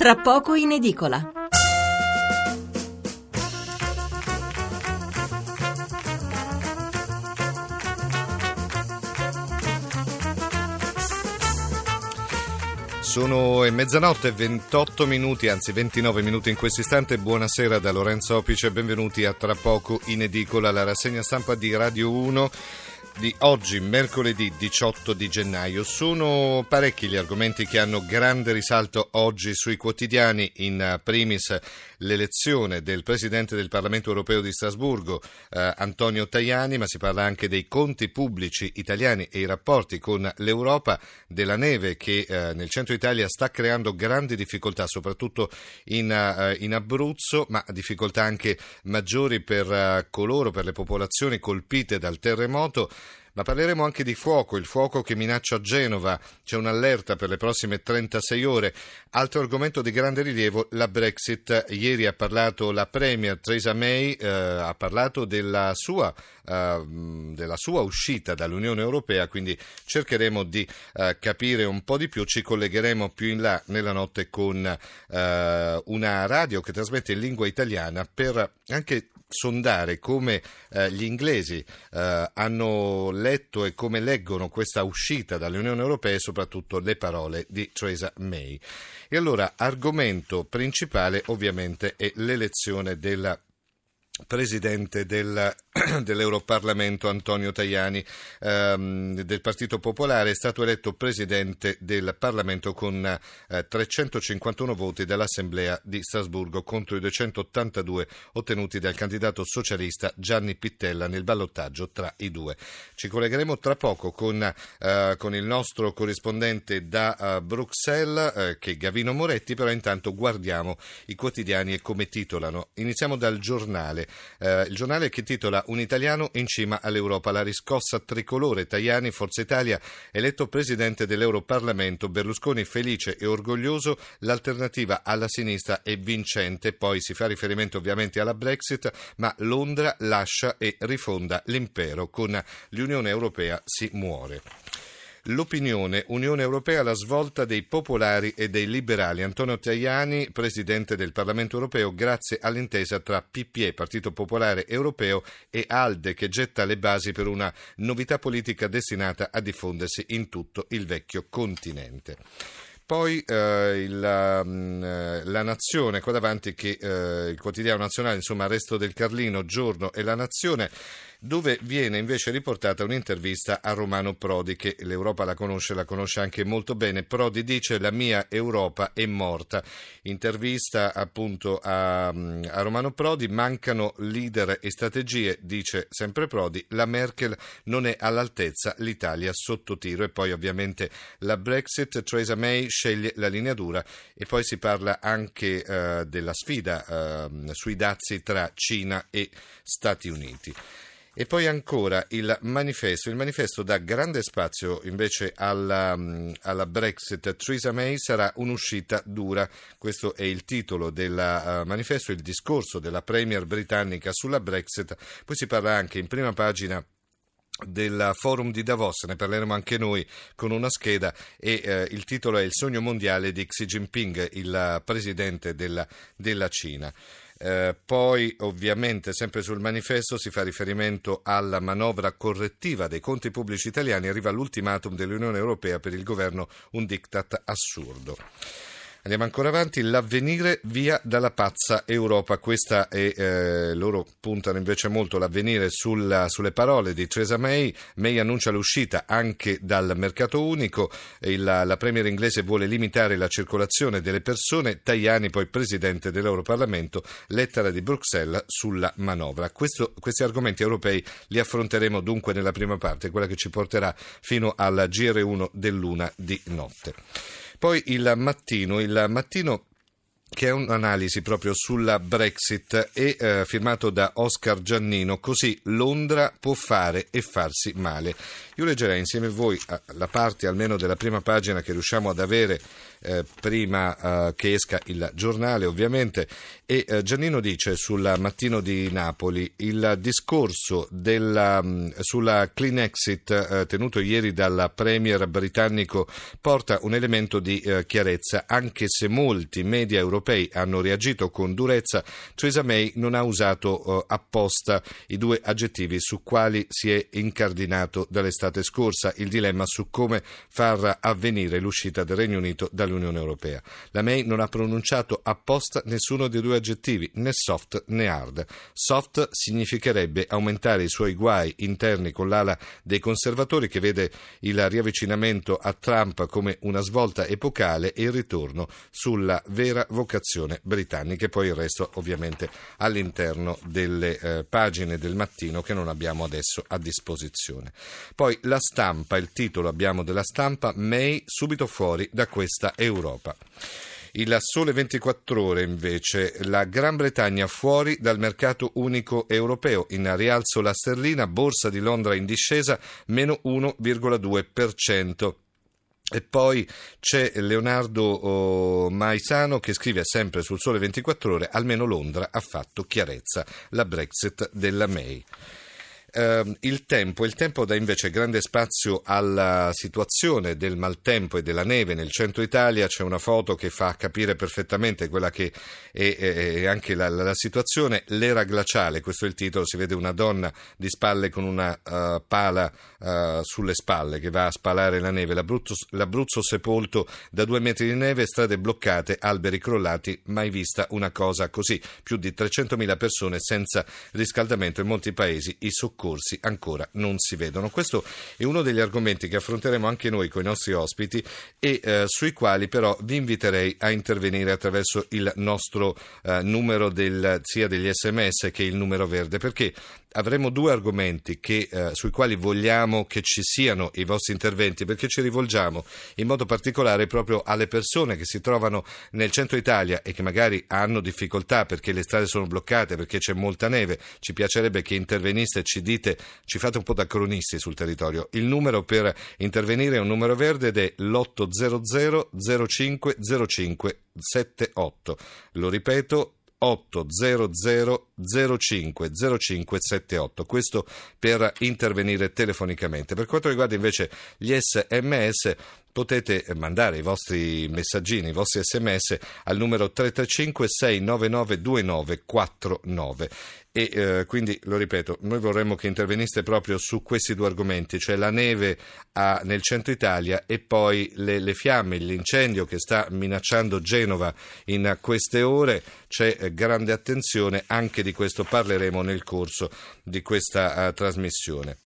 Tra poco in edicola. Sono mezzanotte e 28 minuti, anzi 29 minuti in questo istante. Buonasera da Lorenzo Opice e benvenuti a Tra poco in edicola, la rassegna stampa di Radio 1 di oggi, mercoledì 18 di gennaio. Sono parecchi gli argomenti che hanno grande risalto oggi sui quotidiani, in primis l'elezione del Presidente del Parlamento europeo di Strasburgo, eh, Antonio Tajani, ma si parla anche dei conti pubblici italiani e i rapporti con l'Europa, della neve che eh, nel centro Italia sta creando grandi difficoltà, soprattutto in, eh, in Abruzzo, ma difficoltà anche maggiori per eh, coloro, per le popolazioni colpite dal terremoto. Ma parleremo anche di fuoco, il fuoco che minaccia Genova, c'è un'allerta per le prossime 36 ore. Altro argomento di grande rilievo, la Brexit. Ieri ha parlato la Premier Theresa May, eh, ha parlato della sua, eh, della sua, uscita dall'Unione Europea, quindi cercheremo di eh, capire un po' di più, ci collegheremo più in là nella notte con eh, una radio che trasmette in lingua italiana per anche sondare come eh, gli inglesi eh, hanno letto e come leggono questa uscita dall'Unione Europea e soprattutto le parole di Theresa May. E allora, argomento principale ovviamente è l'elezione della Presidente del, dell'Europarlamento Antonio Tajani ehm, del Partito Popolare è stato eletto Presidente del Parlamento con eh, 351 voti dall'Assemblea di Strasburgo contro i 282 ottenuti dal candidato socialista Gianni Pittella nel ballottaggio tra i due. Ci collegheremo tra poco con, eh, con il nostro corrispondente da uh, Bruxelles eh, che è Gavino Moretti, però intanto guardiamo i quotidiani e come titolano. Iniziamo dal giornale. Eh, il giornale che titola Un italiano in cima all'Europa, la riscossa tricolore. Tajani, Forza Italia, eletto presidente dell'Europarlamento, Berlusconi felice e orgoglioso, l'alternativa alla sinistra è vincente, poi si fa riferimento ovviamente alla Brexit, ma Londra lascia e rifonda l'impero, con l'Unione Europea si muore. L'opinione Unione Europea la svolta dei popolari e dei liberali. Antonio Tajani, presidente del Parlamento europeo, grazie all'intesa tra PPE, Partito Popolare Europeo, e ALDE, che getta le basi per una novità politica destinata a diffondersi in tutto il vecchio continente. Poi eh, il, la, mm, la, Nazione, qua davanti che eh, il quotidiano nazionale, insomma, Resto del Carlino, Giorno e la Nazione dove viene invece riportata un'intervista a Romano Prodi, che l'Europa la conosce, la conosce anche molto bene. Prodi dice la mia Europa è morta. Intervista appunto a, a Romano Prodi, mancano leader e strategie, dice sempre Prodi, la Merkel non è all'altezza, l'Italia sotto tiro e poi ovviamente la Brexit, Theresa May sceglie la linea dura e poi si parla anche uh, della sfida uh, sui dazi tra Cina e Stati Uniti. E poi ancora il manifesto. Il manifesto dà grande spazio invece alla, mm, alla Brexit. Theresa May sarà un'uscita dura. Questo è il titolo del uh, manifesto, il discorso della Premier britannica sulla Brexit. Poi si parla anche in prima pagina del forum di Davos, ne parleremo anche noi con una scheda e eh, il titolo è Il sogno mondiale di Xi Jinping, il presidente della, della Cina. Eh, poi ovviamente sempre sul manifesto si fa riferimento alla manovra correttiva dei conti pubblici italiani, arriva l'ultimatum dell'Unione Europea per il governo un diktat assurdo. Andiamo ancora avanti, l'avvenire via dalla pazza Europa, questa è, eh, loro puntano invece molto l'avvenire sulla, sulle parole di Theresa May, May annuncia l'uscita anche dal mercato unico, Il, la Premier inglese vuole limitare la circolazione delle persone, Tajani poi Presidente dell'Europarlamento, lettera di Bruxelles sulla manovra. Questo, questi argomenti europei li affronteremo dunque nella prima parte, quella che ci porterà fino alla GR1 dell'una di notte. Poi il mattino, il mattino che è un'analisi proprio sulla Brexit e eh, firmato da Oscar Giannino, così Londra può fare e farsi male. Io leggerei insieme a voi la parte almeno della prima pagina che riusciamo ad avere eh, prima eh, che esca il giornale ovviamente e eh, Giannino dice sul mattino di Napoli il discorso della, mm, sulla clean exit eh, tenuto ieri dal premier britannico porta un elemento di eh, chiarezza anche se molti media europei hanno reagito con durezza Theresa May non ha usato apposta i due aggettivi su quali si è incardinato dall'estate scorsa il dilemma su come far avvenire l'uscita del Regno Unito dall'Unione Europea. La May non ha pronunciato apposta nessuno dei due aggettivi, né soft né hard. Soft significherebbe aumentare i suoi guai interni con l'ala dei conservatori che vede il riavvicinamento a Trump come una svolta epocale e il ritorno sulla vera vocazione britannica e poi il resto ovviamente all'interno delle eh, pagine del mattino che non abbiamo adesso a disposizione. Poi la stampa, il titolo abbiamo della stampa, May subito fuori da questa Europa. Il Sole 24 Ore invece, la Gran Bretagna fuori dal mercato unico europeo, in rialzo la sterlina, borsa di Londra in discesa, meno 1,2%. E poi c'è Leonardo oh, Maisano che scrive sempre sul Sole 24 Ore, almeno Londra ha fatto chiarezza, la Brexit della May. Uh, il tempo, il tempo dà invece grande spazio alla situazione del maltempo e della neve nel centro Italia. C'è una foto che fa capire perfettamente quella che è, è, è anche la, la, situazione. L'era glaciale, questo è il titolo. Si vede una donna di spalle con una uh, pala uh, sulle spalle che va a spalare la neve. L'Abruzzo, L'Abruzzo sepolto da due metri di neve, strade bloccate, alberi crollati. Mai vista una cosa così. Più di 300.000 persone senza riscaldamento in molti paesi. I soccorsi soccorsi ancora non si vedono. Questo è uno degli argomenti che affronteremo anche noi con i nostri ospiti e eh, sui quali però vi inviterei a intervenire attraverso il nostro eh, numero del, sia degli sms che il numero verde perché avremo due argomenti che, eh, sui quali vogliamo che ci siano i vostri interventi perché ci rivolgiamo in modo particolare proprio alle persone che si trovano nel centro Italia e che magari hanno difficoltà perché le strade sono bloccate, perché c'è molta neve. Ci piacerebbe che interveniste e ci dite, ci fate un po' da cronisti sul territorio. Il numero per intervenire è un numero verde ed è l'800 05 05 78. Lo ripeto, 800 05 0578. Questo per intervenire telefonicamente. Per quanto riguarda invece gli sms, potete mandare i vostri messaggini, i vostri sms al numero 335 699 2949 e eh, quindi lo ripeto, noi vorremmo che interveniste proprio su questi due argomenti, cioè la neve a, nel centro Italia e poi le, le, fiamme, l'incendio che sta minacciando Genova in queste ore, c'è eh, grande attenzione, anche di questo parleremo nel corso di questa uh, trasmissione.